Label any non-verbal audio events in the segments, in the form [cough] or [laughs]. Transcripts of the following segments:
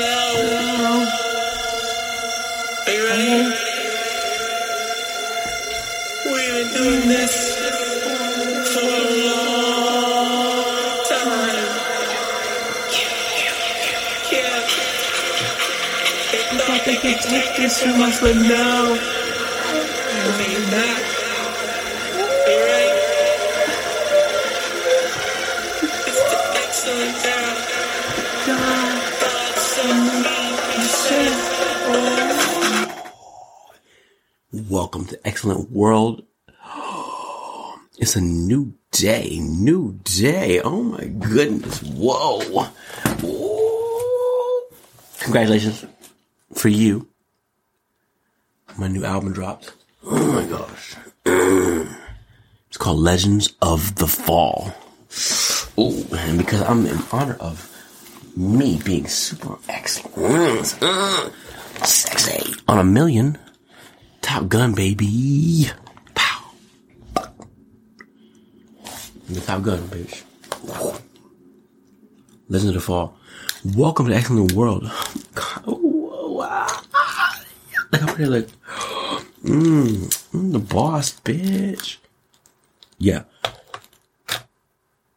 Hello. Are you ready? Uh-huh. We've been doing this for a long time. Yeah. They thought they could take this from us, but no. Welcome to Xcellent World. [gasps] It's a new day, new day. Oh my goodness. Whoa. Whoa. Congratulations for you. My new album dropped. Oh my gosh. [clears throat] It's called Legends of the Fall. Oh, and because I'm in honor of me being super excellent, sexy on a million, Top Gun, baby. Pow. The Top Gun, bitch. Listen to the Fall. Welcome to the Xcellent World. Like I'm really like, mm, mm, the boss, bitch. Yeah.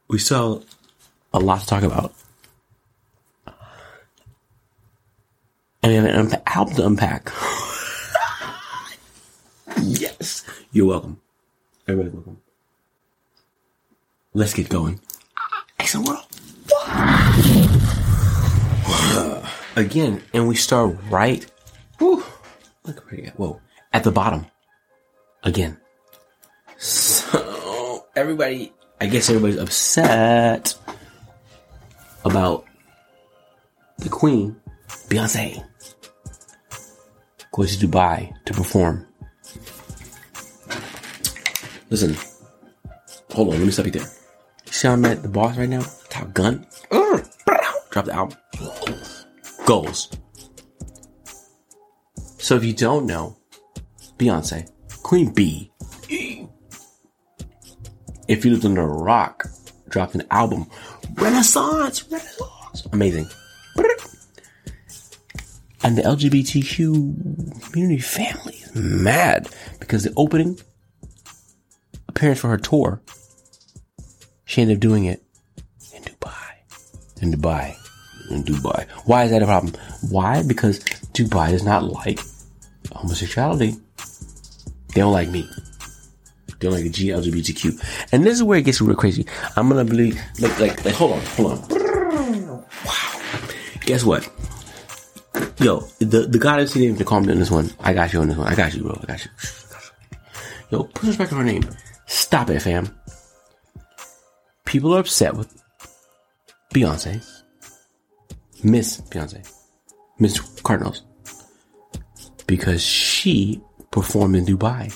We still a lot to talk about. And an album to unpack. yes. You're welcome. Everybody's welcome. Let's get going. Xcellent world. [sighs] Again, and we start right. Whew, look where you at. Whoa. At the bottom. Again. So, everybody, I guess everybody's upset about the Queen, Beyonce, going to Dubai to perform. Listen, hold on, let me stop you there. See I'm at the boss right now? Top Gun. Drop the album. Goals. So if you don't know, Beyonce, Queen B, if you lived under a rock, dropped an album, Renaissance, Renaissance, amazing. And the LGBTQ community family is mad because the opening appearance for her tour, she ended up doing it in Dubai. In Dubai. In Dubai. Why is that a problem? Why? Because Dubai does not like homosexuality. They don't like me. They don't like the G LGBTQ. And this is where it gets real crazy. I'm gonna believe like like like hold on, hold on. Wow. Guess what? Yo, the the guy didn't even call me on this one. I got you on this one. I got you, bro. I got you. Yo, put respect on her name. Stop it, fam. People are upset with Beyonce, Miss Beyonce, Miss Cardinals, because she performed in Dubai.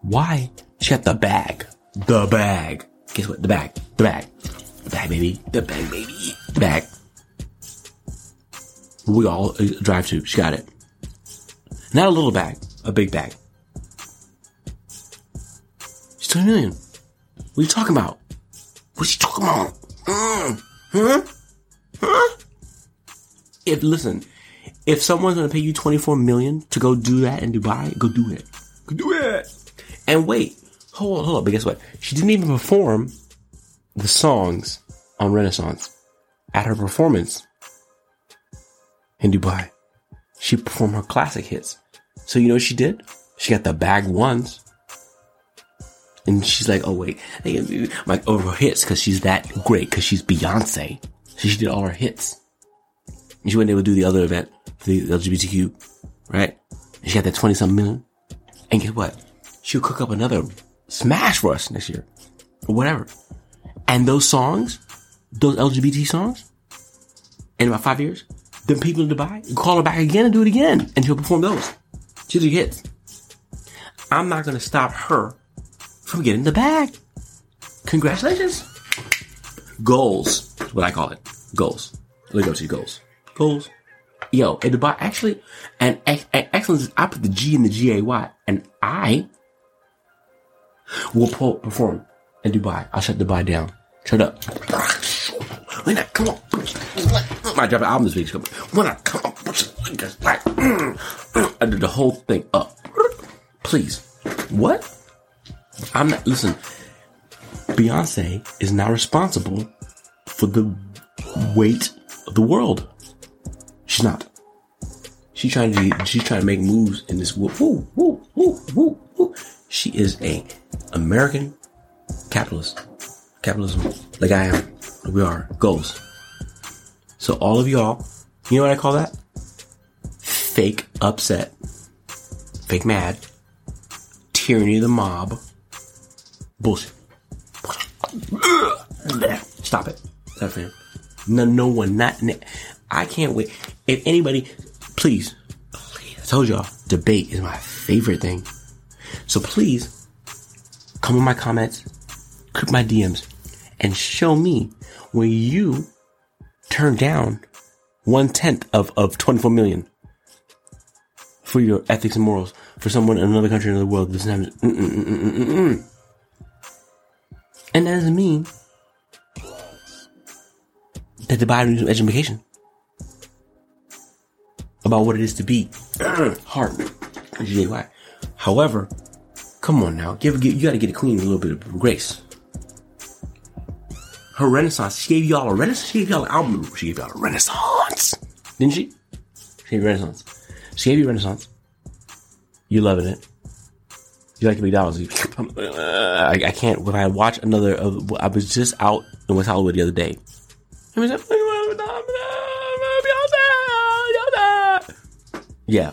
Why? She got the bag. The bag. Guess what? The bag. The bag. The bag, baby. The bag, baby. The bag. We all uh, drive to. She got it. Not a little bag. A big bag. She's 20 million. What are you talking about? What are you talking about? Mm. Huh? Huh? If, listen, if someone's gonna pay you 24 million to go do that in Dubai, go do it. Go do it. And wait, hold on, hold on. But guess what? She didn't even perform the songs on Renaissance at her performance in Dubai. She performed her classic hits. So you know what she did? She got the bag ones. And she's like, oh wait, like over her hits because she's that great because she's Beyonce. So she did all her hits. And she went able to do the other event for the LGBTQ, right? And she got that 20 something million. And guess what? She'll cook up another smash for us next year. Or whatever. And those songs, those LGBT songs, in about five years, then people in Dubai call her back again and do it again. And she'll perform those. She'll do hits. I'm not gonna stop her from getting the bag. Congratulations. Goals. what I call it. Goals. Let me go to goals. Goals. Yo, in Dubai, actually, and ex- Xcellence, I put the G in the G-A-Y, and I will perform in Dubai. I'll shut Dubai down. Shut up. when I come on, dropped an album this week. When I come on, [clears throat] I did the whole thing up. Please, what? I'm not. Listen, Beyonce is now responsible for the weight of the world. She's not. She's trying to. She's trying to make moves in this. Woo, woo, woo, woo, woo, woo. She is a American capitalist. Capitalism, like I am, like we are, goes. So all of y'all, you know what I call that? Fake upset, fake mad, tyranny of the mob, bullshit. Stop it. Stop fam. No, no one, not, I can't wait. If anybody, please, please, I told y'all, debate is my favorite thing. So please, come in my comments, click my DMs, and show me when you turn down one tenth of, of 24 million for your ethics and morals for someone in another country in the world have. Mm-mm-mm-mm-mm. And that doesn't mean that the Biden needs some education about what it is to be [clears throat] hard. G-A-Y. However, come on now, give, give you got to get it clean with a little bit of grace. Her renaissance, she gave y'all a renaissance. She gave y'all an album. She gave y'all a renaissance, didn't she? She gave you renaissance. She gave you renaissance. You loving it. You like McDonald's. I, I can't. When I watch another, of, I was just out in West Hollywood the other day. I was yeah.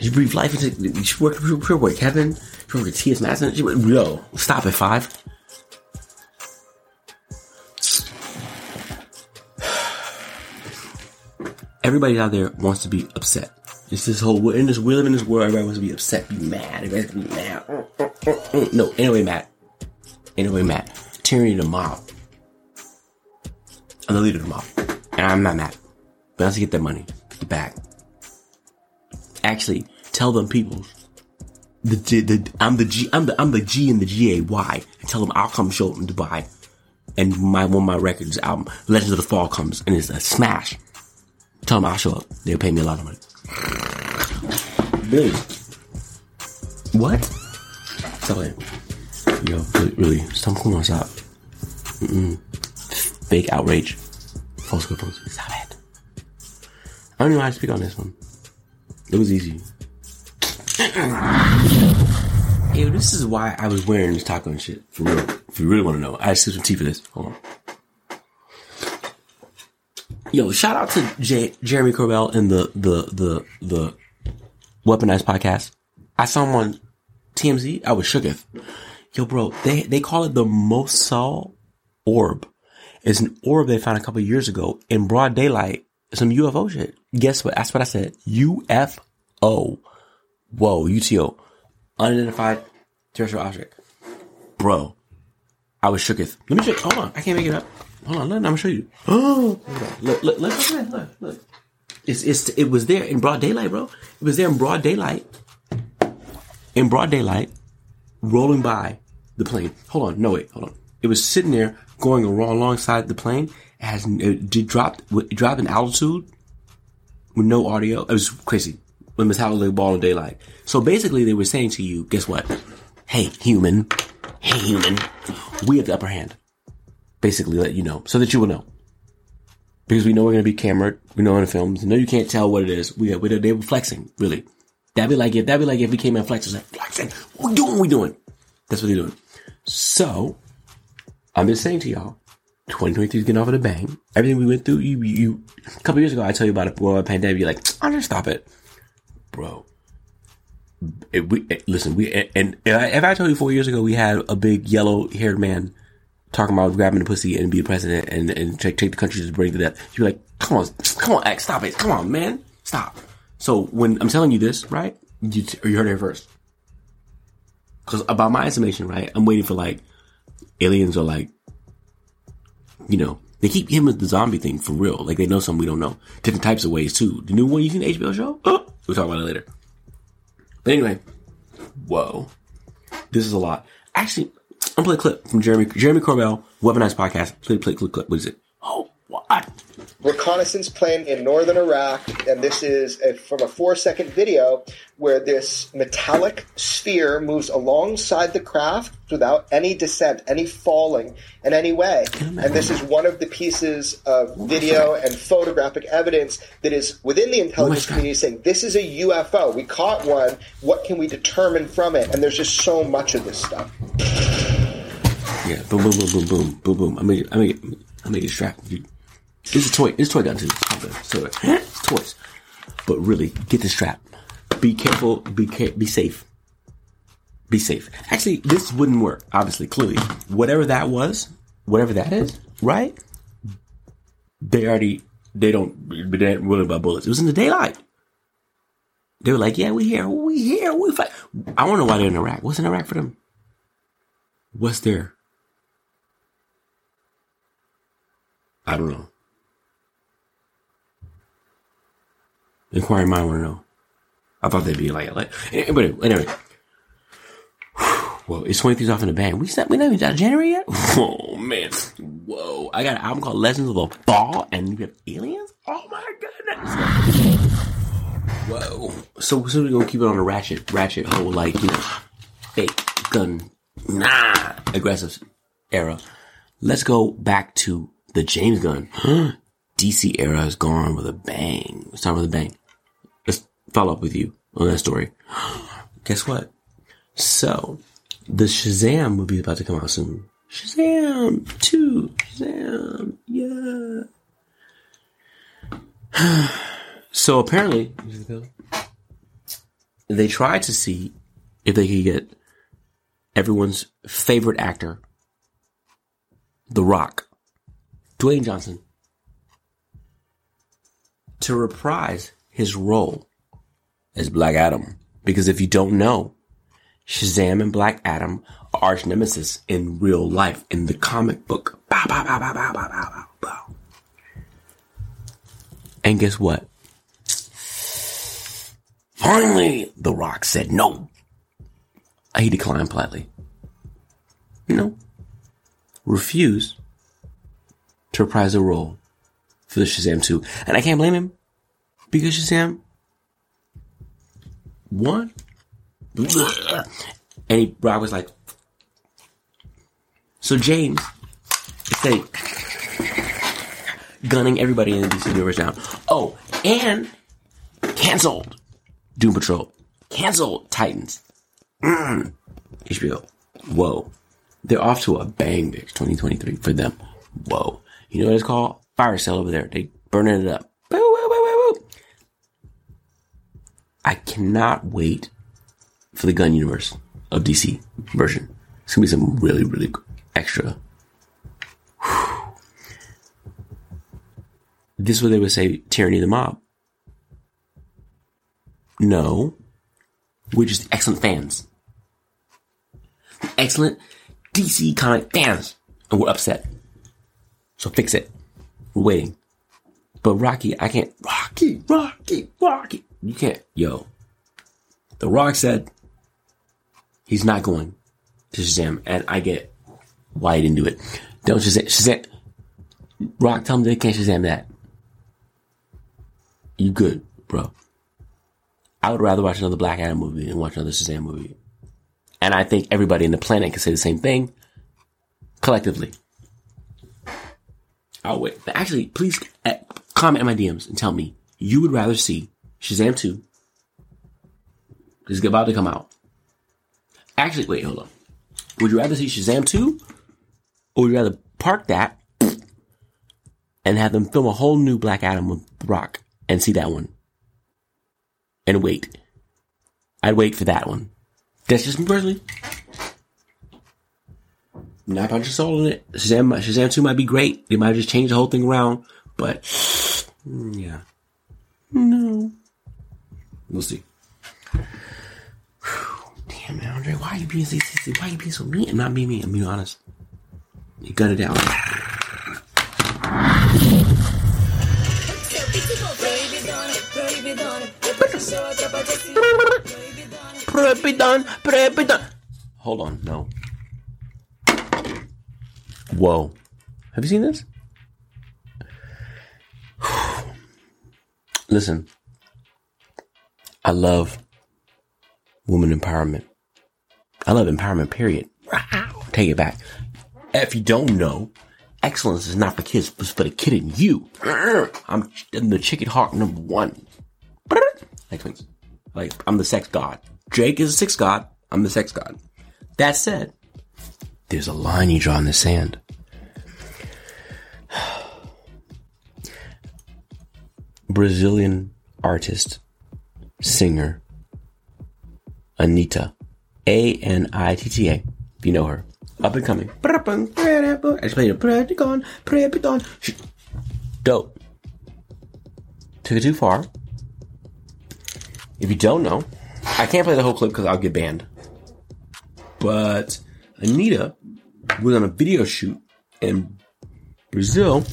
She breathed life into. She worked for what Kevin. She worked with T.S. Madison. Went, yo, stop at five. [sighs] Everybody out there wants to be upset. It's this whole in this we live in this world. Everybody wants to be upset, be mad. Everybody be mad. Mm, mm, mm, no, anyway, Matt. Anyway, Matt. Tyranny mob. I'm the leader of the mob, and I'm not mad. But let's get that money, get the bag. Actually, tell them people. The, the, the I'm the G I'm the I'm the G in the G A Y tell them I'll come show them Dubai and my one of my records album Legends of the Fall comes and it's a smash. Tell them I'll show up. They'll pay me a lot of money. Billy. What? Stop it. Yo, really, really, stop, come on, stop. Mm-mm. Fake outrage. False good. Stop it. I don't know how to speak on this one. It was easy. Yo, this is why I was wearing this taco and shit. For real. If you really want to know. I sip some tea for this. Hold on. Yo, shout out to J- Jeremy Corbell and the, the, the, the Weaponized podcast. I saw him on TMZ. I was shooketh. Yo, bro, they, they call it the Mosul orb. It's an orb they found a couple years ago in broad daylight. Some UFO shit. Guess what? That's what I said. UFO. Whoa, UTO. Unidentified terrestrial object. Bro, I was shooketh. Let me check. Hold on. I can't make it up. Hold on. let I'm show you. [gasps] Oh, look, look, look, look, look, look. It's, it's, it was there in broad daylight, bro. It was there in broad daylight. In broad daylight, rolling by the plane. Hold on. No, wait. Hold on. It was sitting there going alongside the plane. It has, it dropped, it dropped in altitude with no audio. It was crazy. When metallic ball in daylight. So basically they were saying to you, guess what? Hey, human. Hey, human. We have the upper hand. Basically let you know. So that you will know. Because we know we're going to be cameraed. We know in the films. No, you can't tell what it is. We, we they were flexing, really. That'd be like if, that'd be like if we came in flexing, like, flexing. What we doing? We doing? That's what they're doing. So, I'm just saying to y'all, 2023 is getting off of the bang. Everything we went through, you, you, a couple years ago, I tell you about a world pandemic. You're like, I'll just stop it, bro. We listen. We and if I, if I told you four years ago we had a big yellow haired man talking about grabbing the pussy and be a president and and take, take the country to the brink of death, you're like, come on, come on, X, stop it, come on, man, stop. So when I'm telling you this, right, you you heard it first. Because about my estimation, right, I'm waiting for like aliens or like, you know, they keep him with the zombie thing for real. Like they know something we don't know. Different types of ways too. The new one you seen the HBO show? Oh, [gasps] we'll talk about it later. But anyway, whoa, this is a lot. Actually, I'm play a clip from Jeremy Jeremy Corbell, Weaponized Podcast. Play play clip clip. What is it? Oh what? reconnaissance plane in northern Iraq, and this is a, from a four second video where this metallic sphere moves alongside the craft without any descent, any falling in any way. And this is one of the pieces of video and photographic evidence that is within the intelligence community saying this is a UFO. We caught one. What can we determine from it? And there's just so much of this stuff. Yeah, boom, boom, boom, boom, boom, boom, boom. I make, I make, I make it strap. It's a toy. It's a toy gun too. Toy. It's toys. But really, get the strap. Be careful. Be be safe. Be safe. Actually, this wouldn't work. Obviously, clearly, whatever that was, whatever that is, right? They already they don't they ain't worried about bullets. It was in the daylight. They were like, "Yeah, we here, we here, we fight." I know why they're in Iraq. What's in Iraq for them? What's there? I don't know. Inquiring mind want to know. I thought they'd be like, like eh, but anyway. Whoa, it's 23 off in the bag. We not, we not even out of January yet? [laughs] Oh man. Whoa. I got an album called Lessons of the Fall and you have aliens? Oh my goodness. Whoa. So, so we're gonna keep it on a ratchet, ratchet whole, like, you know, fake gun, nah, aggressive era. Let's go back to the James Gunn. [gasps] DC era is gone with a bang. Let's start with a bang. Let's follow up with you on that story. [gasps] Guess what? So, the Shazam movie is about to come out soon. Shazam 2. Shazam. Yeah. [sighs] so apparently, they tried to see if they could get everyone's favorite actor, The Rock, Dwayne Johnson to reprise his role as Black Adam. Because if you don't know, Shazam and Black Adam are arch nemesis in real life in the comic book. Bow, bow, bow, bow, bow, bow, bow, bow. And guess what? Finally, The Rock said no. He declined politely. No. Refuse to reprise the role for the Shazam 2. And I can't blame him because Shazam one. And he, Rob was like, so James, is say, gunning everybody in the DC universe down. Oh, and canceled Doom Patrol. Canceled Titans. Mm. HBO. Whoa. They're off to a bang, bitch, 2023 for them. Whoa. You know what it's called? Fire sale over there. They burning it up. Boo, boo, boo. I cannot wait for the gun universe of DC version. It's gonna be some really, really extra. This is what they would say tyranny of the mob. No. We're just excellent fans. Excellent DC comic fans. And we're upset. So fix it. We're waiting. But Rocky, I can't. Rocky, Rocky, Rocky. You can't. Yo. The Rock said he's not going to Shazam. And I get why he didn't do it. Don't Shazam. Shazam. Rock, tell him they can't Shazam that. You good, bro. I would rather watch another Black Adam movie than watch another Shazam movie. And I think everybody in the planet can say the same thing collectively. I'll wait. But actually, please uh, comment in my DMs and tell me you would rather see Shazam 2 is about to come out. Actually, wait, hold on. Would you rather see Shazam 2 or would you rather park that and have them film a whole new Black Adam with Rock and see that one? And wait. I'd wait for that one. That's just me personally. Not punch your soul in it. Shazam, Shazam 2 might be great. They might just change the whole thing around. But, mm, yeah. No. We'll see. Damn, Andre, why are you being so, why are you being so mean? I'm not being mean. I'm being honest. You got it prohibidon. Hold on, no. Whoa. Have you seen this? [sighs] Listen, I love woman empowerment. I love empowerment, period. Take it back. If you don't know, Xcellence is not for kids, but for the kid in you. I'm the chicken hawk number one. Twins. Like, I'm the sex god. Jake is a sex god. I'm the sex god. That said, there's a line you draw in the sand. Brazilian artist, singer, Anitta. A N I T T A. If you know her. Up and coming. I played a Predicon, Predicon. Dope. Took it too far. If you don't know, I can't play the whole clip because I'll get banned. But Anitta was on a video shoot in Brazil,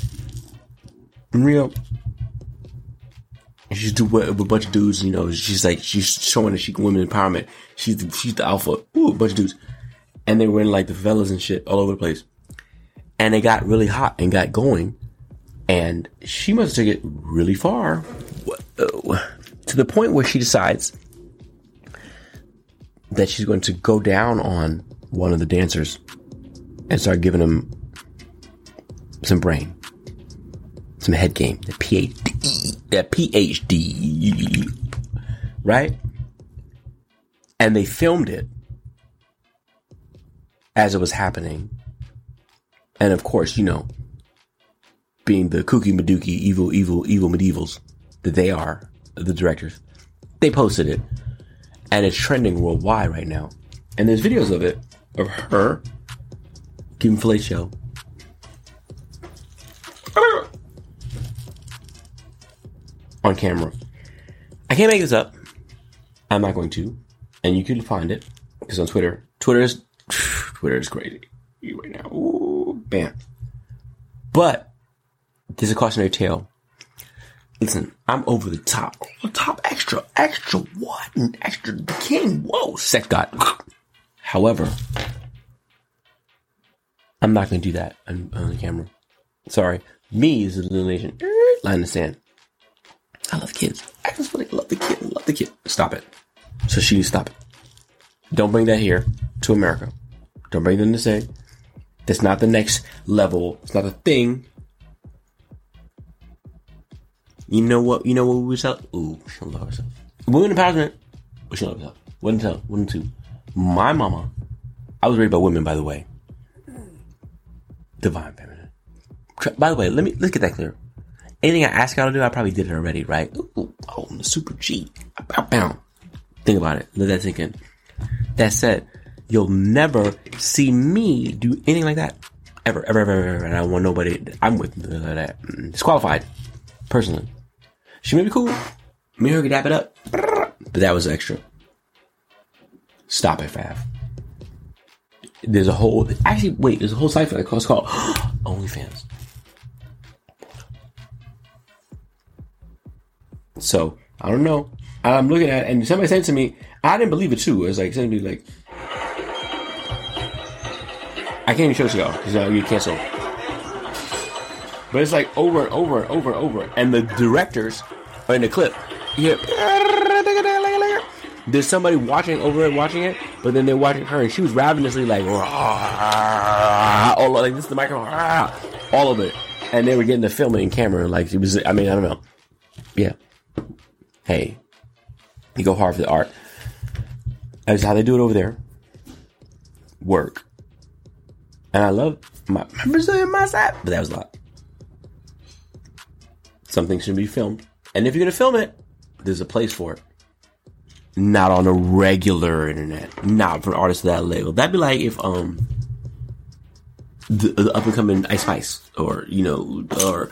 in Rio. She's do with a bunch of dudes, you know. She's like she's showing that she can women empowerment. She's the, she's the alpha. Ooh, a bunch of dudes, and they were in like the fellas and shit all over the place. And they got really hot and got going, and she must take it really far to the point where she decides that she's going to go down on one of the dancers and start giving him some brain, some head game, the PhD, the PhD, right? And they filmed it as it was happening. And of course, you know, being the kooky Maduki, evil, evil, evil medievals that they are, the directors, they posted it. And it's trending worldwide right now. And there's videos of it, of her giving fellatio. On camera. I can't make this up. I'm not going to. And you can find it. Because on Twitter. Twitter is [sighs] Twitter is crazy right now. Ooh, bam. But there's a cautionary tale. Listen, I'm over the top. Over the top extra. Extra what? And extra king. Whoa, sex god. [sighs] However, I'm not going to do that on, on the camera. Sorry. Me is the nation. Line in the sand. I love kids. I just really love the kid. Love the kid. Stop it. So she needs to stop it. Don't bring that here to America. Don't bring them to say that's not the next level. It's not a thing. You know what? You know what we out? Ooh, she love herself. Women empowerment. But she love herself. One tell. One two. My mama. I was raised by women, by the way. Divine feminine. By the way, let me let's get that clear. Anything I ask y'all to do, I probably did it already, right? Ooh, oh, I'm a super G. Bow, bow. Think about it. Let that sink in. That said, you'll never see me do anything like that. Ever, ever, ever, ever. And I don't want nobody I'm with that. Mm, disqualified. Personally. She may be cool. Me and her could dap it up. But that was extra. Stop it, Fav. There's a whole, actually, wait, there's a whole site for that it's called [gasps] OnlyFans. So, I don't know. I'm looking at and somebody said to me, I didn't believe it too. It was like, somebody like, I can't even show it to y'all because you get canceled. But it's like over and over and over and over. And the directors are in the clip. Yeah. There's somebody watching over it, watching it, but then they're watching her, and she was ravenously like, all like this is the microphone, all of it, and they were getting the filming camera, like it was. I mean, I don't know. Yeah. Hey, you go hard for the art. That's how they do it over there. Work. And I love my, my Brazilian mindset, but that was a lot. Something should be filmed. And if you're going to film it, there's a place for it. Not on a regular internet. Not for artists of that level. That'd be like if, um, the, the up and coming Ice Spice or, you know, or,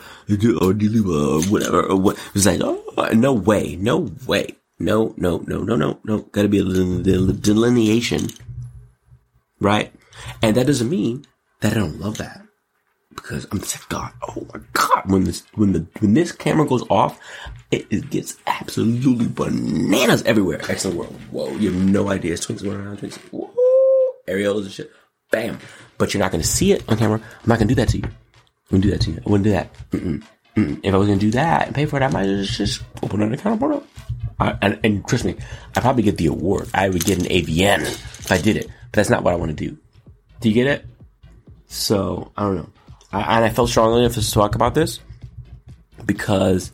or whatever. Or what. It's like, oh, no way. No way. No, no, no, no, no, no. Gotta be a little delineation. Right? And that doesn't mean that I don't love that because I'm just God. Oh my God! When this when the when this camera goes off, it, it gets absolutely bananas everywhere. Xcellent world. Whoa! You have no idea. It's twins going around. twinks Whoa! Areolas and shit. Bam. But you're not going to see it on camera. I'm not going to do that to you. I wouldn't do that to you. I wouldn't do that. Mm-mm. Mm-mm. If I was going to do that and pay for it, I might just, just open an account porno. I, and, and trust me, I probably get the award. I would get an AVN if I did it. But that's not what I want to do. Do you get it? So I don't know. I, and I felt strongly enough to talk about this because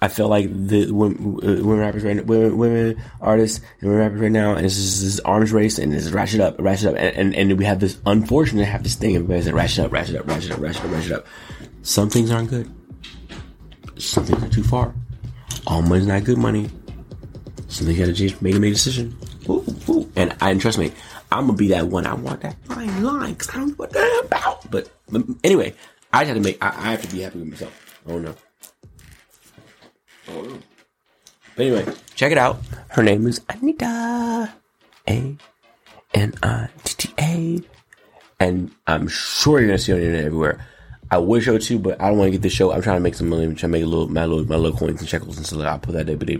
I feel like the women, uh, women rappers right now, women, women artists and women rappers right now, and it's just this arms race and it's ratchet up, ratchet up, and, and, and we have this unfortunate have this thing everybody's like ratchet up, ratchet up, ratchet up, ratchet up, ratchet up. Some things aren't good. Some things are too far. All money's not good money. Things you gotta change, make a make decision. Ooh, ooh. And I and trust me, I'm gonna be that one. I want that fine line because I don't know what they're about. But, anyway, I have to make. I, I have to be happy with myself. Oh no. Oh. But anyway, check it out. Her name is Anitta. A N I T T A. And I'm sure you're gonna see it on the internet everywhere. I wish I would too, but I don't want to get this show. I'm trying to make some money. I'm trying to make a little my little my little coins and shekels and stuff. I'll put that there, but Wait,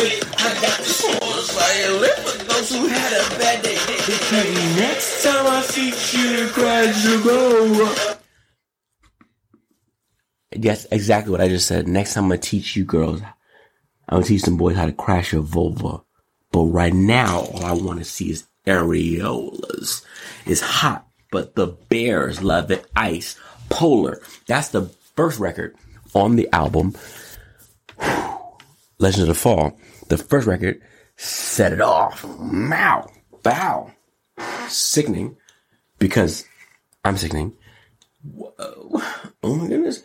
I got the scores violent for those who had a bad day. Next time I see you, crash you go. Yes, exactly what I just said. Next time I'm gonna teach you girls, I'm gonna teach some boys how to crash a vulva. But right now, all I want to see is areolas. It's hot, but the Bears love it. Ice, Polar. That's the first record on the album. [sighs] Legends of the Fall. The first record set it off. Mow, bow, sickening because I'm sickening. Whoa. Oh my goodness.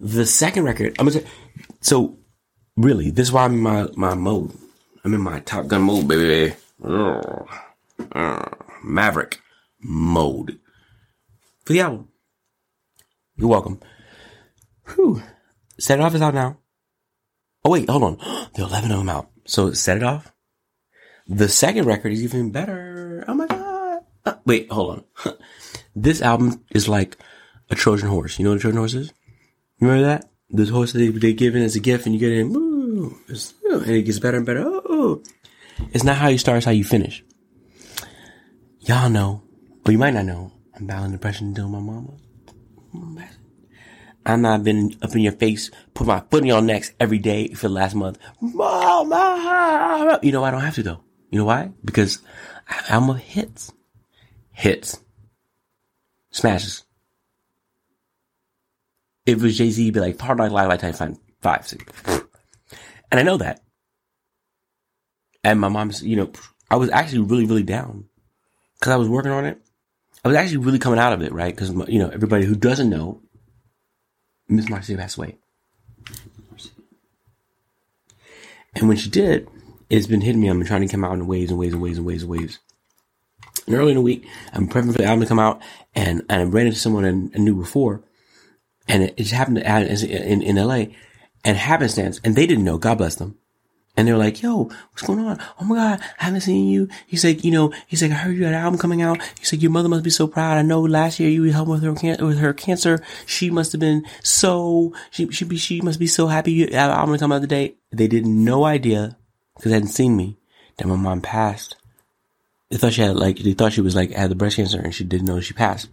The second record, I'm gonna say, so really, this is why I'm in my, my mode. I'm in my Top Gun mode, baby. Ugh. Ugh. Maverick mode. For the album. You're welcome. Whew. Set It Off is out now. Oh wait, hold on. [gasps] There are 11 of them out. So Set It Off. The second record is even better. Oh my god. Uh, wait, hold on. [laughs] this album is like a Trojan horse. You know what a Trojan horse is? You remember that? This horse that they, they give in as a gift and you get it's- and it gets better and better. Oh, it's not how you start, it's how you finish. Y'all know, but you might not know, I'm battling depression until my mama. I'm not been up in your face, put my foot in your necks every day for the last month. Mama! You know I don't have to though? You know why? Because I'm a hits. Hits. Smashes. If it was Jay Z, be like, Hard Knock Life, Lifetime Fine, five, six. And I know that. And my mom's, you know, I was actually really, really down because I was working on it. I was actually really coming out of it, right? Because, you know, everybody who doesn't know, Miss Marcia passed away. And when she did, it's been hitting me. I've been trying to come out in waves and waves and waves and waves and waves. And early in the week, I'm prepping for the album to come out, and, and I ran into someone I, I knew before, and it, it just happened to add in, in LA, and happenstance, and they didn't know. God bless them. And they're like, yo, what's going on? Oh my God, I haven't seen you. He's like, you know, he's like, I heard you had an album coming out. He's like, your mother must be so proud. I know last year you helped with her, can- with her cancer. She must have been so, she, she be, she must be so happy you have an album come out today. They did no idea, because they hadn't seen me, that my mom passed. They thought she had like, they thought she was like, had the breast cancer and she didn't know she passed.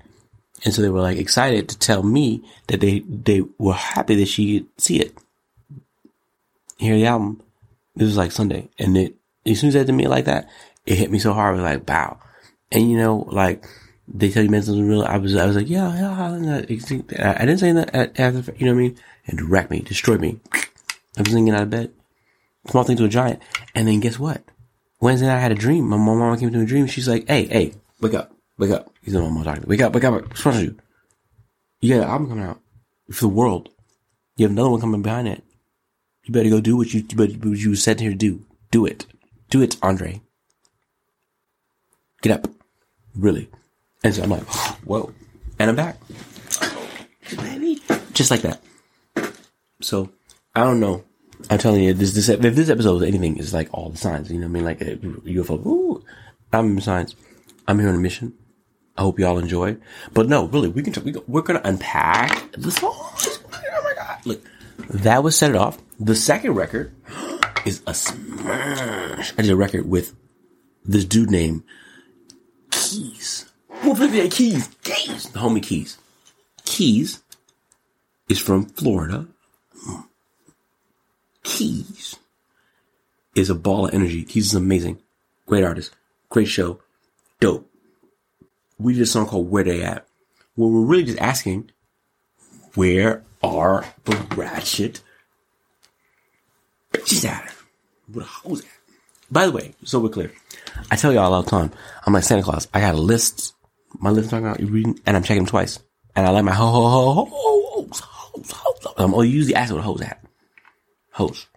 And so they were like excited to tell me that they, they were happy that she could see it. Hear the album. This was like Sunday. And it, as soon as they did me like that, it hit me so hard. I was like, wow. And you know, like, they tell you mental is real. I was, I was like, yeah, yeah. I didn't say that after, you know what I mean? And wreck me, destroy me. I was thinking out of bed. Small thing to a giant. And then guess what? Wednesday night I had a dream. My mom came to a dream. She's like, hey, hey, wake up, wake up. He's the mom talking. Wake up, wake up. What's wrong with you? You got an album coming out for the world. You have another one coming behind it. You better go do what you, what you said here to do. Do it. Do it, Andre. Get up. Really. And so I'm like, whoa. And I'm back. Just like that. So, I don't know. I'm telling you, this, this if this episode is anything, it's like all the signs. You know what I mean? Like uh, UFO. Ooh, I'm science. I'm here on a mission. I hope y'all enjoy. But no, really, we can. We, we're gonna unpack the songs. Oh my god! Look, that was set it off. The second record is a smash. I did a record with this dude named Keys. Yeah, Keys. Keys. The homie Keys. Keys is from Florida. Keys is a ball of energy. Keys is amazing. Great artist. Great show. Dope. We did a song called Where They At. Well, we're really just asking, where are the ratchet bitches at? Where the hoes at? By the way, so we're clear. I tell y'all all the time, I'm like Santa Claus. I got a list. My list talking about you reading, and I'm checking them twice. And I like my ho ho ho ho ho hoes, hoes, hoes. I'm only usually asking what hoes at. Hoes.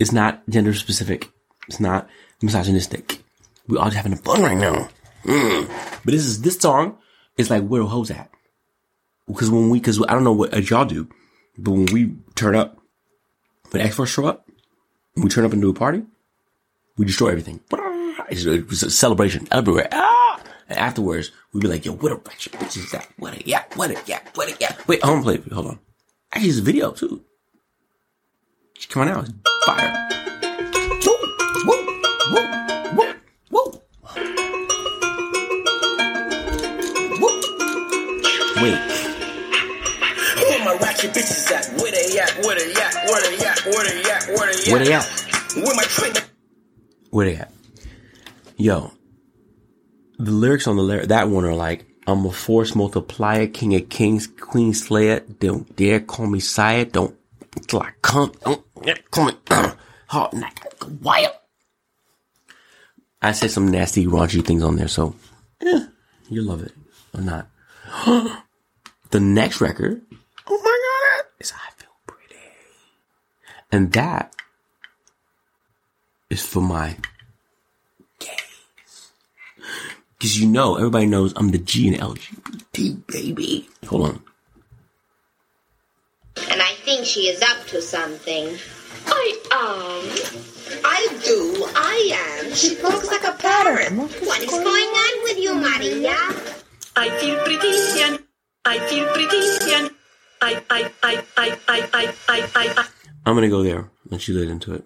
It's not gender specific. It's not misogynistic. We all just having a fun right now. Mm. But this is this song is like where hoes at. Because when we, because I don't know what y'all do, but when we turn up, when X Force show up, we turn up do a party, we destroy everything. It was a celebration everywhere. Ah! And afterwards, we'd be like, yo, what a ratchet bitches that. What a yeah, what a yeah, what a yeah. Wait, on, play. Hold on. Actually, it's a video too. Come on out. Fire. Woo, woo, woo, woo, woo. Woo. Wait. Where bitches at? Where they at? Where they at? Where they at? Where they at? Where they at? Where they at? Where my train? Where they at? Yo, the lyrics on the lyric that one are like, "I'm a force multiplier, king of kings, queen slayer. Don't dare call me sire. Don't till I come. Don't call me [clears throat] hard like a. I said some nasty, raunchy things on there, so yeah, you love it or not. [gasps] the next record, oh my god, is "I Feel Pretty," and that is for my gays. Because you know, everybody knows I'm the G and LGBT, baby. Hold on. And I think she is up to something. I um, I do. I am. She looks like a pattern. What is going on with you, Maria? I feel pretty and I feel pretty and I'm gonna go there. Let you lead into it.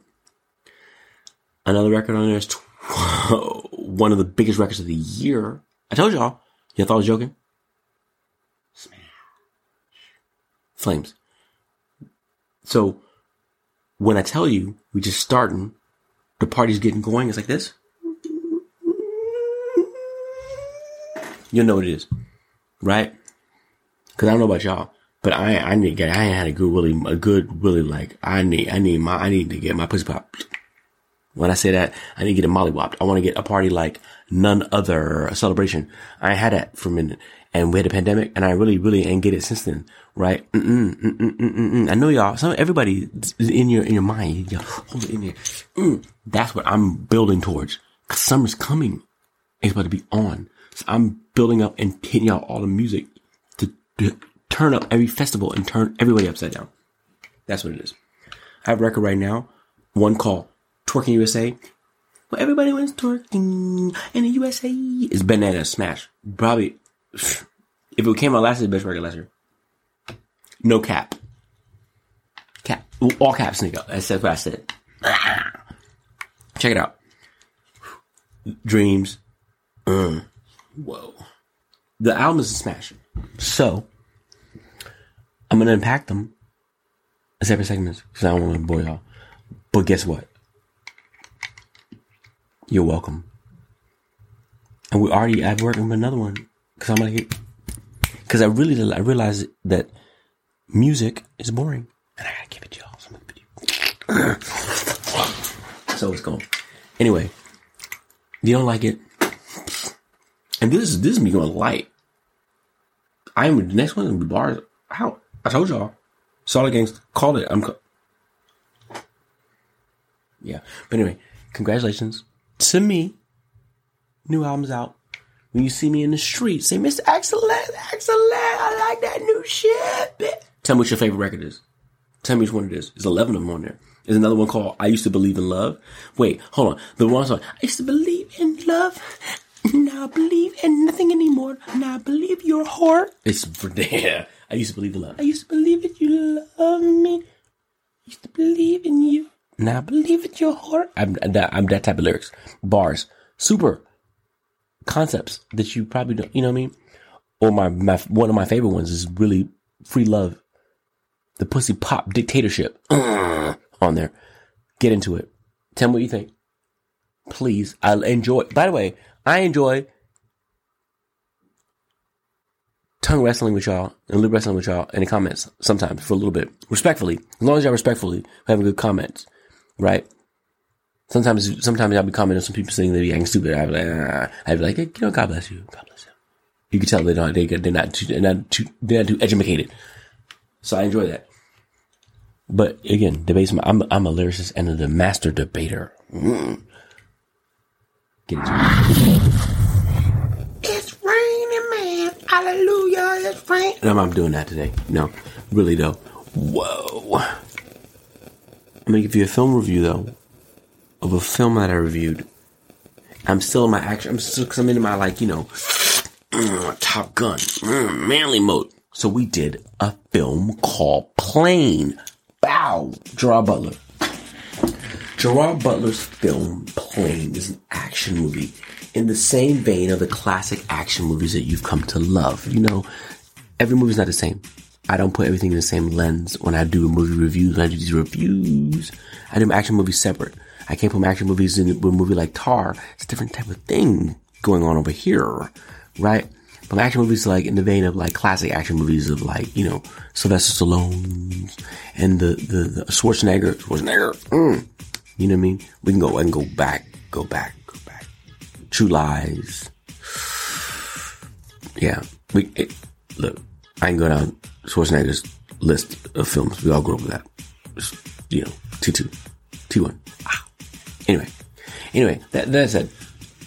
Another record on there is tw- [laughs] one of the biggest records of the year. I told y'all. You thought I was joking? Smash. Flames. So, when I tell you we just starting, the party's getting going, it's like this. You'll know what it is. Right? Cause I don't know about y'all, but I, I need to get, I ain't had a good, really, a good, really like, I need, I need my, I need to get my pussy popped. When I say that, I need to get a mollywopped. I want to get a party like none other, celebration. I had that for a minute and we had a pandemic and I really, really ain't get it since then. Right? Mm-mm, mm-mm, mm-mm, mm. I know y'all, some, everybody in your, in your mind. You hold it in there. Mm, that's what I'm building towards. Cause summer's coming. It's about to be on. So I'm building up and hitting out all all the music to, to turn up every festival and turn everybody upside down. That's what it is. I have a record right now. One call. Twerking USA. Well, everybody wants twerking in the USA. It's banana smash. Probably, if it came out last year, best record last year. No cap. Cap. All caps, nigga. That's what I said. [sighs] Check it out. Dreams. Mm. Whoa. The album is a smash. So, I'm gonna unpack them as separate segments because I don't want to bore y'all. But guess what? You're welcome. And we already, I've worked on another one because I'm gonna because I really, I realized that music is boring, and I gotta give it to y'all. So, I'm it's going. Anyway, if you don't like it, and this is this is me going light. I am the next one in the bars out. I told y'all, Solid Gangs called it. I'm. Co- yeah, but anyway, congratulations to me. New album's out. When you see me in the street, say, Mr. Excellent, excellent, I like that new shit. bitch." Tell me what your favorite record is. Tell me which one it is. There's 11 of them on there. There's another one called I Used to Believe in Love. Wait, hold on. The one song, I used to believe in love. Now I believe in nothing anymore. Now I believe you're a whore. It's [laughs] there. I used to believe in love. I used to believe that you love me. I used to believe in you. Now I believe that your heart. I'm, I'm that, type of lyrics. Bars. Super concepts that you probably don't, you know what I mean? Or my, my one of my favorite ones is really free love. The pussy pop dictatorship [clears throat] on there. Get into it. Tell me what you think. Please. I enjoy, by the way, I enjoy tongue wrestling with y'all and lip wrestling with y'all in the comments sometimes for a little bit. Respectfully. As long as y'all respectfully having good comments. Right? Sometimes, sometimes I'll be commenting on some people saying they're acting stupid. I'd be like, ah. I'd be like, hey, you know, God bless you. God bless you. You can tell they don't, they, they're not too, they're not too, they're not too educated. So I enjoy that. But again, debates, I'm, I'm a lyricist and a master debater. Mm. Get it. Hallelujah. It's raining. No, I'm doing that today. No, really though. Whoa. I'm gonna give you a film review though of a film that I reviewed. I'm still in my action. I'm still, cause I'm into my like, you know, [clears throat] Top Gun, mm, manly mode. So we did a film called Plane. Bow. Draw Butler. Gerard Butler's film Plane is an action movie in the same vein of the classic action movies that you've come to love. You know, every movie's not the same. I don't put everything in the same lens when I do movie reviews. When I do these reviews, I do action movies separate. I can't put my action movies in a movie like Tar. It's a different type of thing going on over here, right? But action movies like in the vein of like classic action movies of like, you know, Sylvester Stallone and the, the, the Schwarzenegger, Schwarzenegger, mm, you know what I mean? We can go, can go back, go back, go back. True Lies. Yeah. We, it, look, I can go down Schwarzenegger's list of films. We all grew up with that. You know, T2, T1. Ah. Anyway, anyway, that, that said,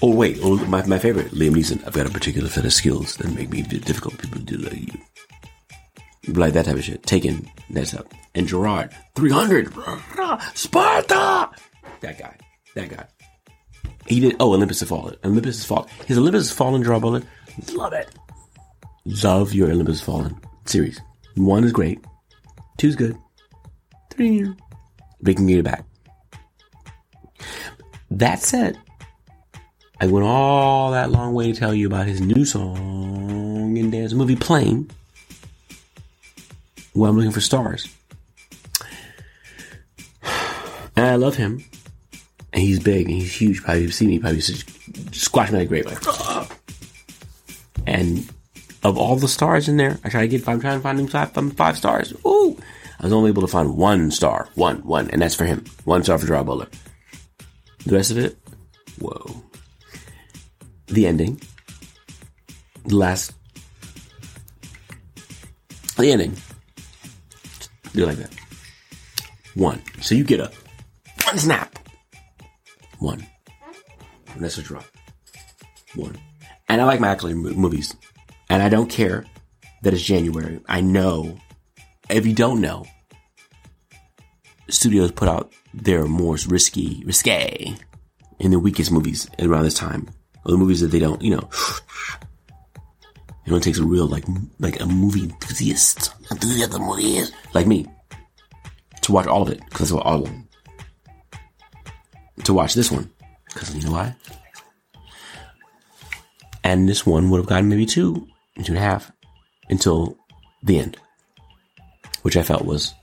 oh wait, oh, my, my favorite, Liam Neeson. I've got a particular set of skills that make me difficult people to do like you. Like that type of shit. Taken, that's up. And Gerard, 300, Sparta! That guy, that guy. He did, oh, Olympus Has Fallen. Olympus Has Fallen. His Olympus Has Fallen, Gerard Butler. Love it. Love your Olympus Has Fallen series. One is great. Two's good. Three, we can get it back. That said, I went all that long way to tell you about his new song and dance movie Plane. Well, I'm looking for stars. And I love him. And he's big and he's huge. Probably you've seen me, probably squash me like a grape. Like, and of all the stars in there, I try to get, I'm trying to find him five, five stars. Ooh! I was only able to find one star. One, one. And that's for him. One star for Gerard Butler. The rest of it, whoa. The ending. The last. The ending. Do like that. One. So you get a one snap. One. And that's a drop. One. And I like my movies. And I don't care that it's January. I know. If you don't know, studios put out their more risky, risque in the weakest movies around this time. Or the movies that they don't, you know, it only takes a real, like, like a movie enthusiast, enthusiast the movie is, like me, to watch all of it, because of all of them. To watch this one, because you know why? And this one would have gotten maybe two, two and a half, until the end, which I felt was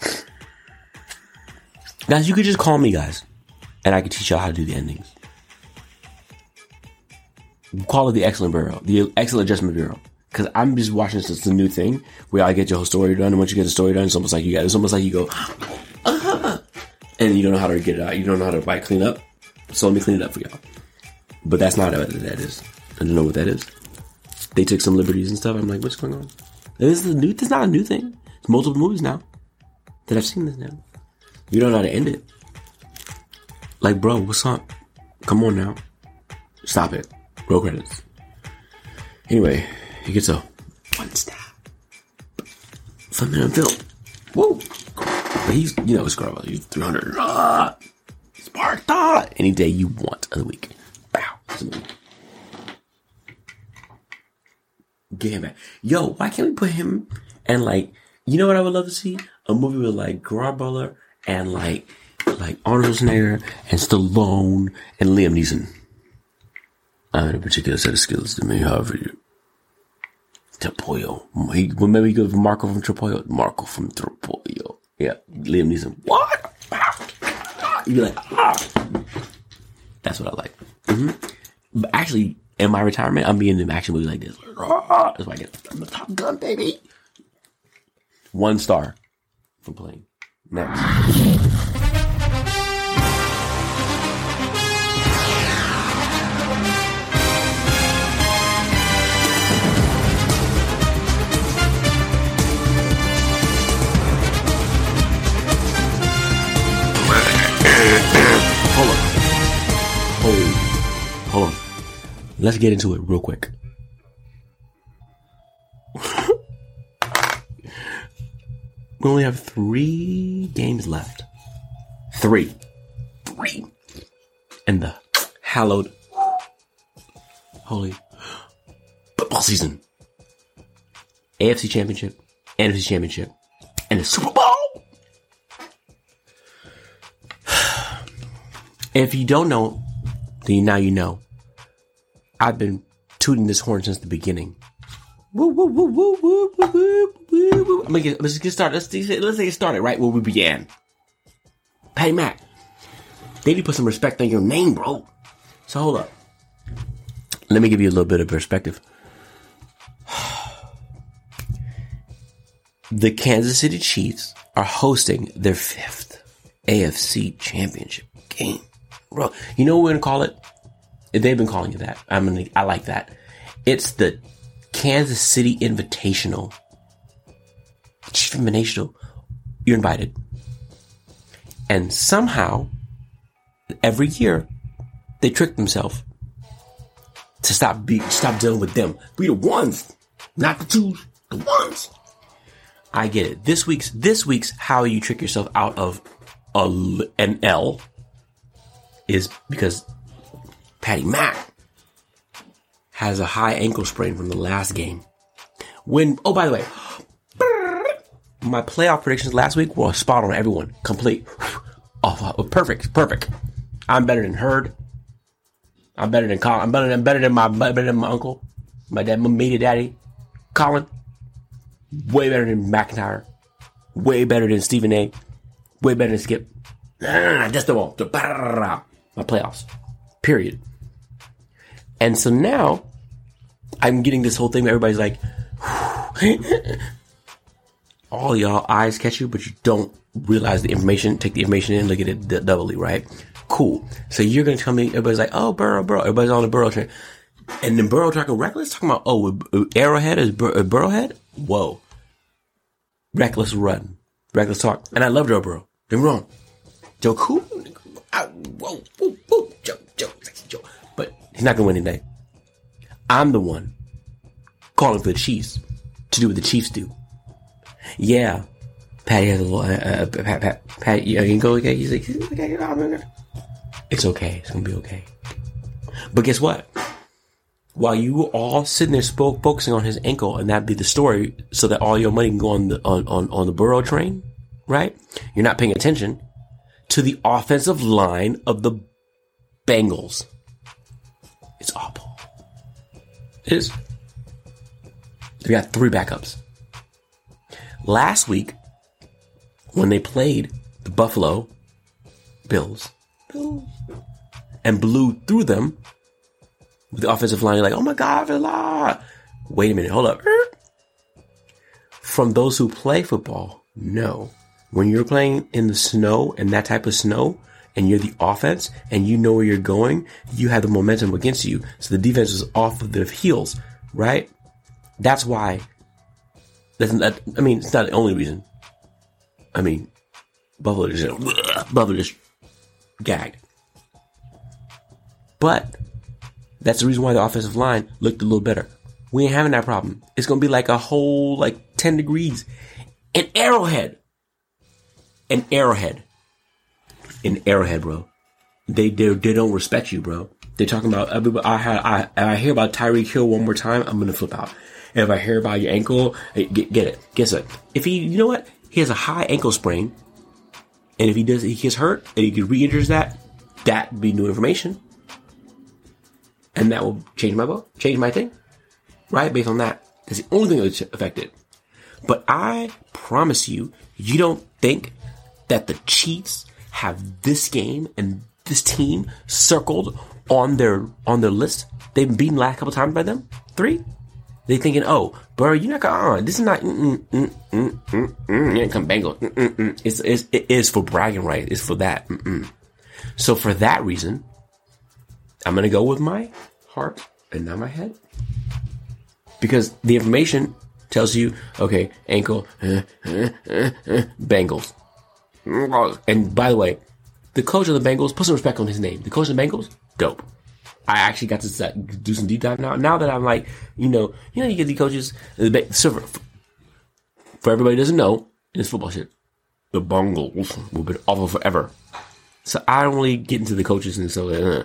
[sighs] Guys, you could just call me, guys, and I could teach y'all how to do the endings. Call it the Xcellent Bureau, the Xcellent Adjustment Bureau. Because I'm just watching this, it's a new thing where I get your whole story done, and once you get the story done, it's almost like you got, it's almost like you go, [laughs] and you don't know how to get it out. You don't know how to like clean up. So let me clean it up for y'all. But that's not what that is. I don't know what that is. They took some liberties and stuff. I'm like, what's going on? This is a new. This is not a new thing. It's multiple movies now that I've seen this now. You don't know how to end it. Like, bro, what's up? Come on now. Stop it. Roll credits. Anyway, he gets a one stab from the film. Whoa. But he's, you know, Scrubber. He's 300. Ah, Sparta! Any day you want of the week. Bow. Get him back. Yo, why can't we put him and like, you know what I would love to see? A movie with like Gerard and like, like Arnold Schwarzenegger and Stallone and Liam Neeson. I have a particular set of skills that may have you. Tropoja. He, remember he goes from Marco from Tropoja? Marco from Tropoja. Yeah. Liam Neeson. What? You'd be like, ah. That's what I like. hmm But actually, in my retirement, I'm being in action movies like this. That's why I get I'm the Top Gun, baby. One star for playing. Next. Let's get into it real quick. we only have three games left. Three. Three. And the hallowed holy football season. AFC Championship, NFC Championship, and the Super Bowl. [sighs] If you don't know, then now you know. I've been tooting this horn since the beginning. Woo, woo, woo, woo, woo, woo, woo, woo, woo. I'm gonna get, let's get started. Let's, let's get started right where we began. Patty Mac, they need to put some respect on your name, bro. So hold up. Let me give you a little bit of perspective. [sighs] The Kansas City Chiefs are hosting their fifth AFC championship game. Bro, you know what we're gonna call it? They've been calling it that. I'm gonna, I like that. It's the Kansas City Invitational. Chief Invitational. You're invited. And somehow, every year, they trick themselves to stop be stop dealing with them. Be the ones, not the twos, the ones. I get it. This week's this week's how you trick yourself out of a, an L is because Patty Mack has a high ankle sprain from the last game. When oh by the way, [gasps] my playoff predictions last week were spot on everyone, complete. [sighs] Oh, perfect, perfect. I'm better than Hurd. I'm better than Colin. I'm better than better than my better than my uncle, my dad, my media daddy, Colin. Way better than McIntyre. Way better than Stephen A. Way better than Skip. That's the one. My playoffs. Period. And so now I'm getting this whole thing where everybody's like, [laughs] all y'all eyes catch you, but you don't realize the information, take the information in, look at it d- doubly, right? Cool. So you're gonna tell me everybody's like, oh, Burrow, Burrow, everybody's on the Burrow train. And then Burrow talking reckless, talking about, oh, Arrowhead is Bur- uh, Burrowhead? Whoa. Reckless run. Reckless talk. And I love Joe Burrow. Don't wrong. Joe cool. Whoa, whoa, whoa. Joe, Joe, Joe. He's not gonna win today. I'm the one calling for the Chiefs to do what the Chiefs do. Yeah, Patty has a little. Uh, uh, Pat, Pat, Pat, you can go. Okay, he's like, it's okay. It's gonna be okay. But guess what? While you were all sitting there spoke, focusing on his ankle, and that'd be the story, so that all your money can go on the on, on, on the Burrow train, right? You're not paying attention to the offensive line of the Bengals. It's awful. It is. They got three backups. Last week, when they played the Buffalo Bills, and blew through them with the offensive line, like, oh my God, Villa. Wait a minute, hold up. From those who play football, no. When you're playing in the snow and that type of snow, and you're the offense and you know where you're going, you have the momentum against you. So the defense is off of their heels, right? That's why. That's not, I mean, it's not the only reason. I mean, Buffalo just Buffalo just gagged. But that's the reason why the offensive line looked a little better. We ain't having that problem. It's gonna be like a whole like ten degrees. An Arrowhead, an Arrowhead, an Arrowhead, bro. They they they don't respect you, bro. They're talking about. I had I I hear about Tyreek Hill one more time, I'm gonna flip out. And if I hear about your ankle, get, get it. Guess what? If he, you know what? He has a high ankle sprain, and if he does, he gets hurt, and he re-injures that, that would be new information, and that will change my vote, change my thing, right? Based on that, that's the only thing that's affected. But I promise you, you don't think that the Chiefs have this game and this team circled on their on their list? They've been beaten last couple times by them. Three. They thinking, oh, bro, you're not gonna. Uh, this is not. Mm, mm, mm, mm, mm, come Bengals. Mm, mm, mm. It's, it's it is for bragging right. It's for that. Mm, mm. So for that reason, I'm gonna go with my heart and not my head because the information tells you, okay, ankle, uh, uh, uh, uh, Bengals. And by the way, the coach of the Bengals, put some respect on his name. The coach of the Bengals, dope. I actually got to do some deep dive now. Now that I'm like, you know, you know, you get the coaches. So for, for everybody doesn't know, in this football shit, the Bengals will be awful forever. So I don't really get into the coaches and uh,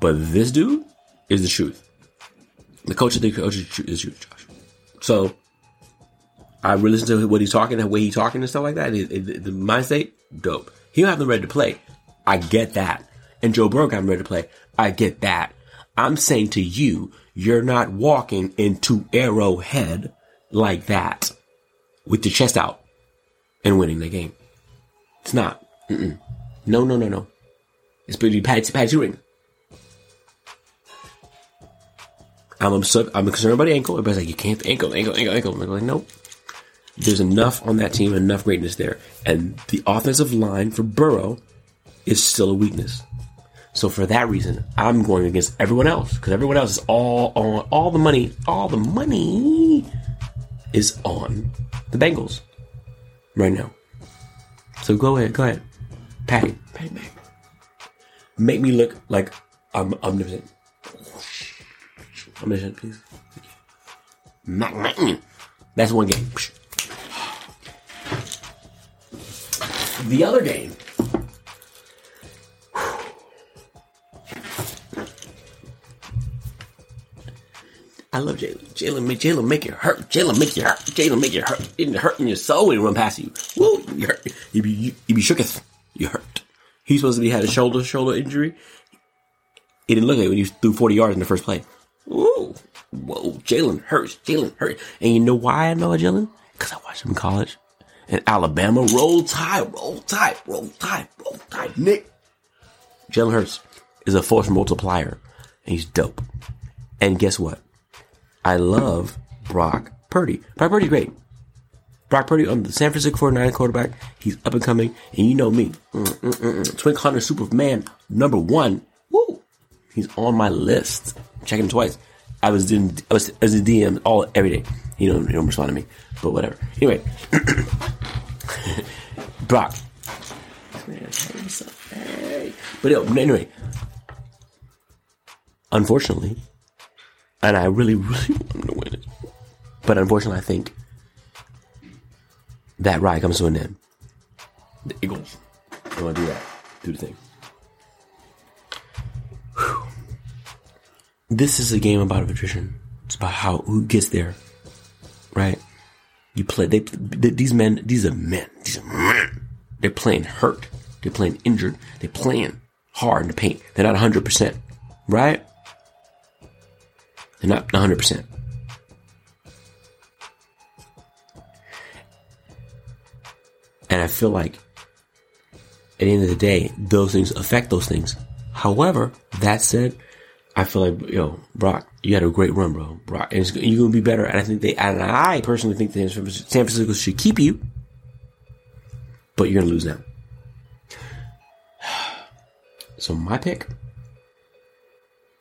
but this dude is the truth. The coach of the coach is the truth, Josh. So I listen to what he's talking, the way he's talking and stuff like that. It, it, the mind state, dope. He don't have them ready to play. I get that. And Joe Burrow got him ready to play. I get that. I'm saying to you, you're not walking into Arrowhead like that with your chest out and winning the game. It's not. Mm-mm. No, no, no, no. It's pretty patty, patty ring. I'm. I'm concerned about the ankle. Everybody's like, you can't ankle, ankle, ankle, ankle. I'm like, nope. There's enough on that team, enough greatness there, and the offensive line for Burrow is still a weakness. So for that reason, I'm going against everyone else because everyone else is all on all the money. All the money is on the Bengals right now. So go ahead, go ahead, Patty, Patty, Patty. Make me look like I'm omnipotent. Omniscient, please. Mac, mm. That's one game. The other game I love Jalen. Jalen make Jalen make it hurt. Jalen make you hurt. Jalen make you hurt. It hurt in your soul when he run past you. Woo, you hurt. You be you, you be shooketh. You hurt. He's supposed to be had a shoulder shoulder injury. It didn't look like it when he threw forty yards in the first play. Whoa, whoa, Jalen hurts. Jalen hurt. And you know why I know Jalen? Because I watched him in college. In Alabama, roll tide, roll tide, roll tide, roll tide. Nick. Jalen Hurts is a force multiplier. And he's dope. And guess what? I love Brock Purdy. Brock Purdy's great. Brock Purdy on the San Francisco 49ers quarterback. He's up and coming. And you know me. Mm, mm, mm. Twin Hunter Superman number one. Woo! He's on my list. Check him twice. I was doing, I was, I was DM all, every day. He don't, he don't respond to me. But whatever. Anyway. [clears throat] [laughs] Brock. But anyway. Unfortunately, and I really, [laughs] really want him to win it. But unfortunately, I think that ride comes to an end. The Eagles. They want to do that. Do the thing. Whew. This is a game about attrition. It's about how who gets there, right? You play. They, they these men. These are men. These are men. They're playing hurt. They're playing injured. They're playing hard in the paint. They're not hundred percent, right? They're not 100%. And I feel like at the end of the day, those things affect those things. However, that said, I feel like, yo, Brock, you had a great run, bro. Brock, and you're going to be better. And I think they, and I personally think that San Francisco should keep you, but you're going to lose now. [sighs] So my pick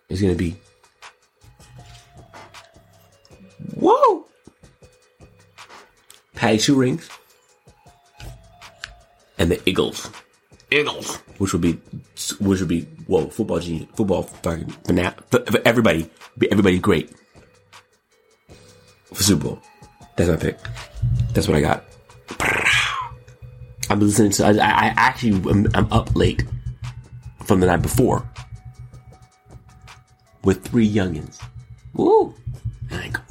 is going to be Whoa! Patty two rings. And the Eagles. Eagles. Which would be, which would be, whoa, football genius, football fucking, for everybody, everybody great. For Super Bowl. That's my pick. That's what I got. I'm listening to. I, I actually am, I'm up late from the night before with three youngins. Woo! And I go,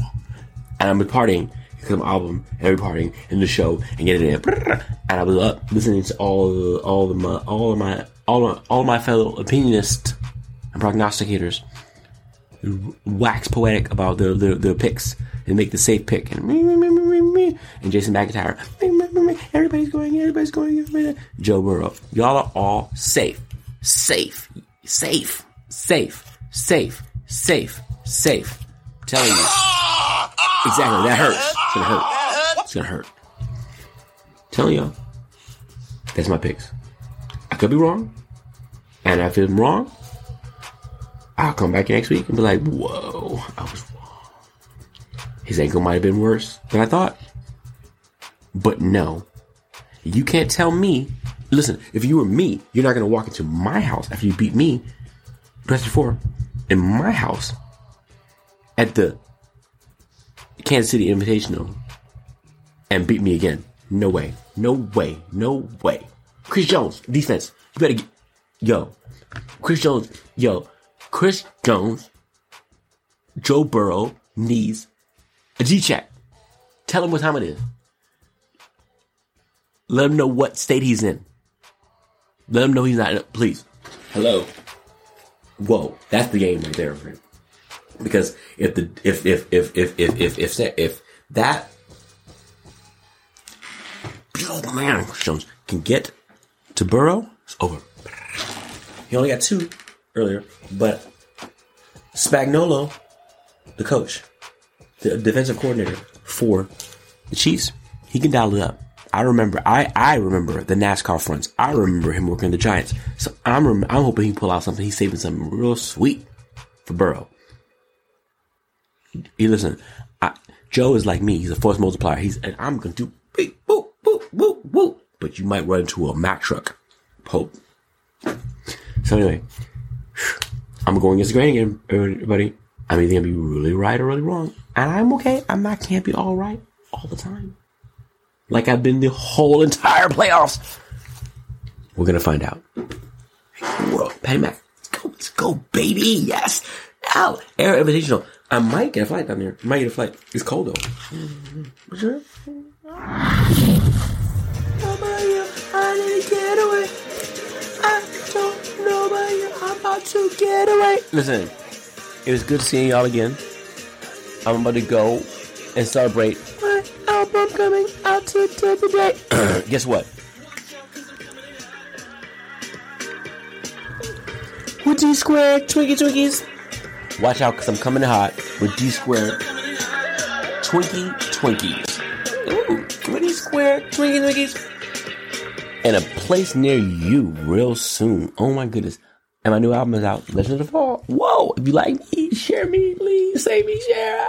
and I'm partying because I'm album, every partying in the show and get it in. And I was up listening to all all the my all of my all all my fellow opinionists and prognosticators wax poetic about their their, their picks and make the safe pick. And me, me, me, and Jason McIntyre. Everybody's going everybody's going everybody. Joe Burrow. Y'all are all safe. Safe. Safe. Safe. Safe. Safe. Safe. I'm telling you. Exactly. That hurts. It's gonna hurt. It's gonna hurt. Telling y'all that's my picks could be wrong and if I'm wrong I'll come back next week and be like, whoa, I was wrong. His ankle might have been worse than I thought. But no, you can't tell me. Listen, if you were me, you're not going to walk into my house after you beat me, press four, in my house at the Kansas City Invitational and beat me again. No way. No way. No way. Chris Jones, defense. You better get, yo. Chris Jones, yo. Chris Jones, Joe Burrow needs a G check. Tell him what time it is. Let him know what state he's in. Let him know he's not. in, Please. Hello. Whoa, that's the game right there, friend. Because if the if if if if if if if, if, if that oh man, Chris Jones can get to Burrow, it's over. He only got two earlier, but Spagnuolo, the coach, the defensive coordinator for the Chiefs, he can dial it up. I remember, I, I remember the NASCAR fronts. I remember him working the Giants. So I'm, I'm hoping he pull out something. He's saving something real sweet for Burrow. He listen, I, Joe is like me. He's a force multiplier. He's, and I'm to do But you might run into a Mack truck. Hope. So anyway, I'm going against the grain again, everybody. I'm either gonna be really right or really wrong, and I'm okay. I'm not can't be all right all the time, like I've been the whole entire playoffs. We're gonna find out. Whoa, Patty Mac, let's go, let's go, baby, yes. Al, Air Invitational. I might get a flight down there. I might get a flight. It's cold though. Mm-hmm. Sure. To get away. Listen, it was good seeing y'all again. I'm about to go and celebrate my album coming out today. [clears throat] Guess what? With D Square Twinkie Twinkies. Watch out, because I'm coming hot with D Square Twinkie Twinkies. Ooh, with D Square Twinkie Twinkies in a place near you real soon. Oh my goodness. And my new album is out, Legend of the Fall. Whoa! If you like me, share me, please. Save me, share.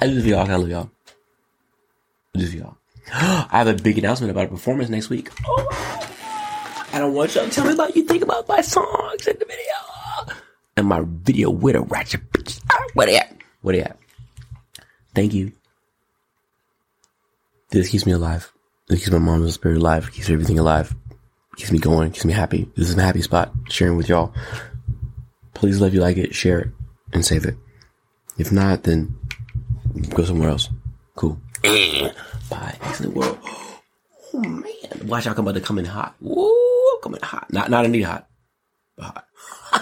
I this for y'all. I love y'all. I this for y'all. [gasps] I have a big announcement about a performance next week. Oh, [gasps] I don't want y'all to tell me about you think about my songs in the video. And my video with a ratchet bitch. Where they at? Where they at? Thank you. This keeps me alive. It keeps my mom's spirit alive. It keeps everything alive. Keeps me going. Keeps me happy. This is my happy spot. Sharing with y'all. Please love you like it, share it, and save it. If not, then go somewhere else. Cool. [clears throat] Bye. Xcellent world. Oh man. Watch out, I'm about to come in hot. Woo, coming hot. Not not any hot, but hot. [laughs]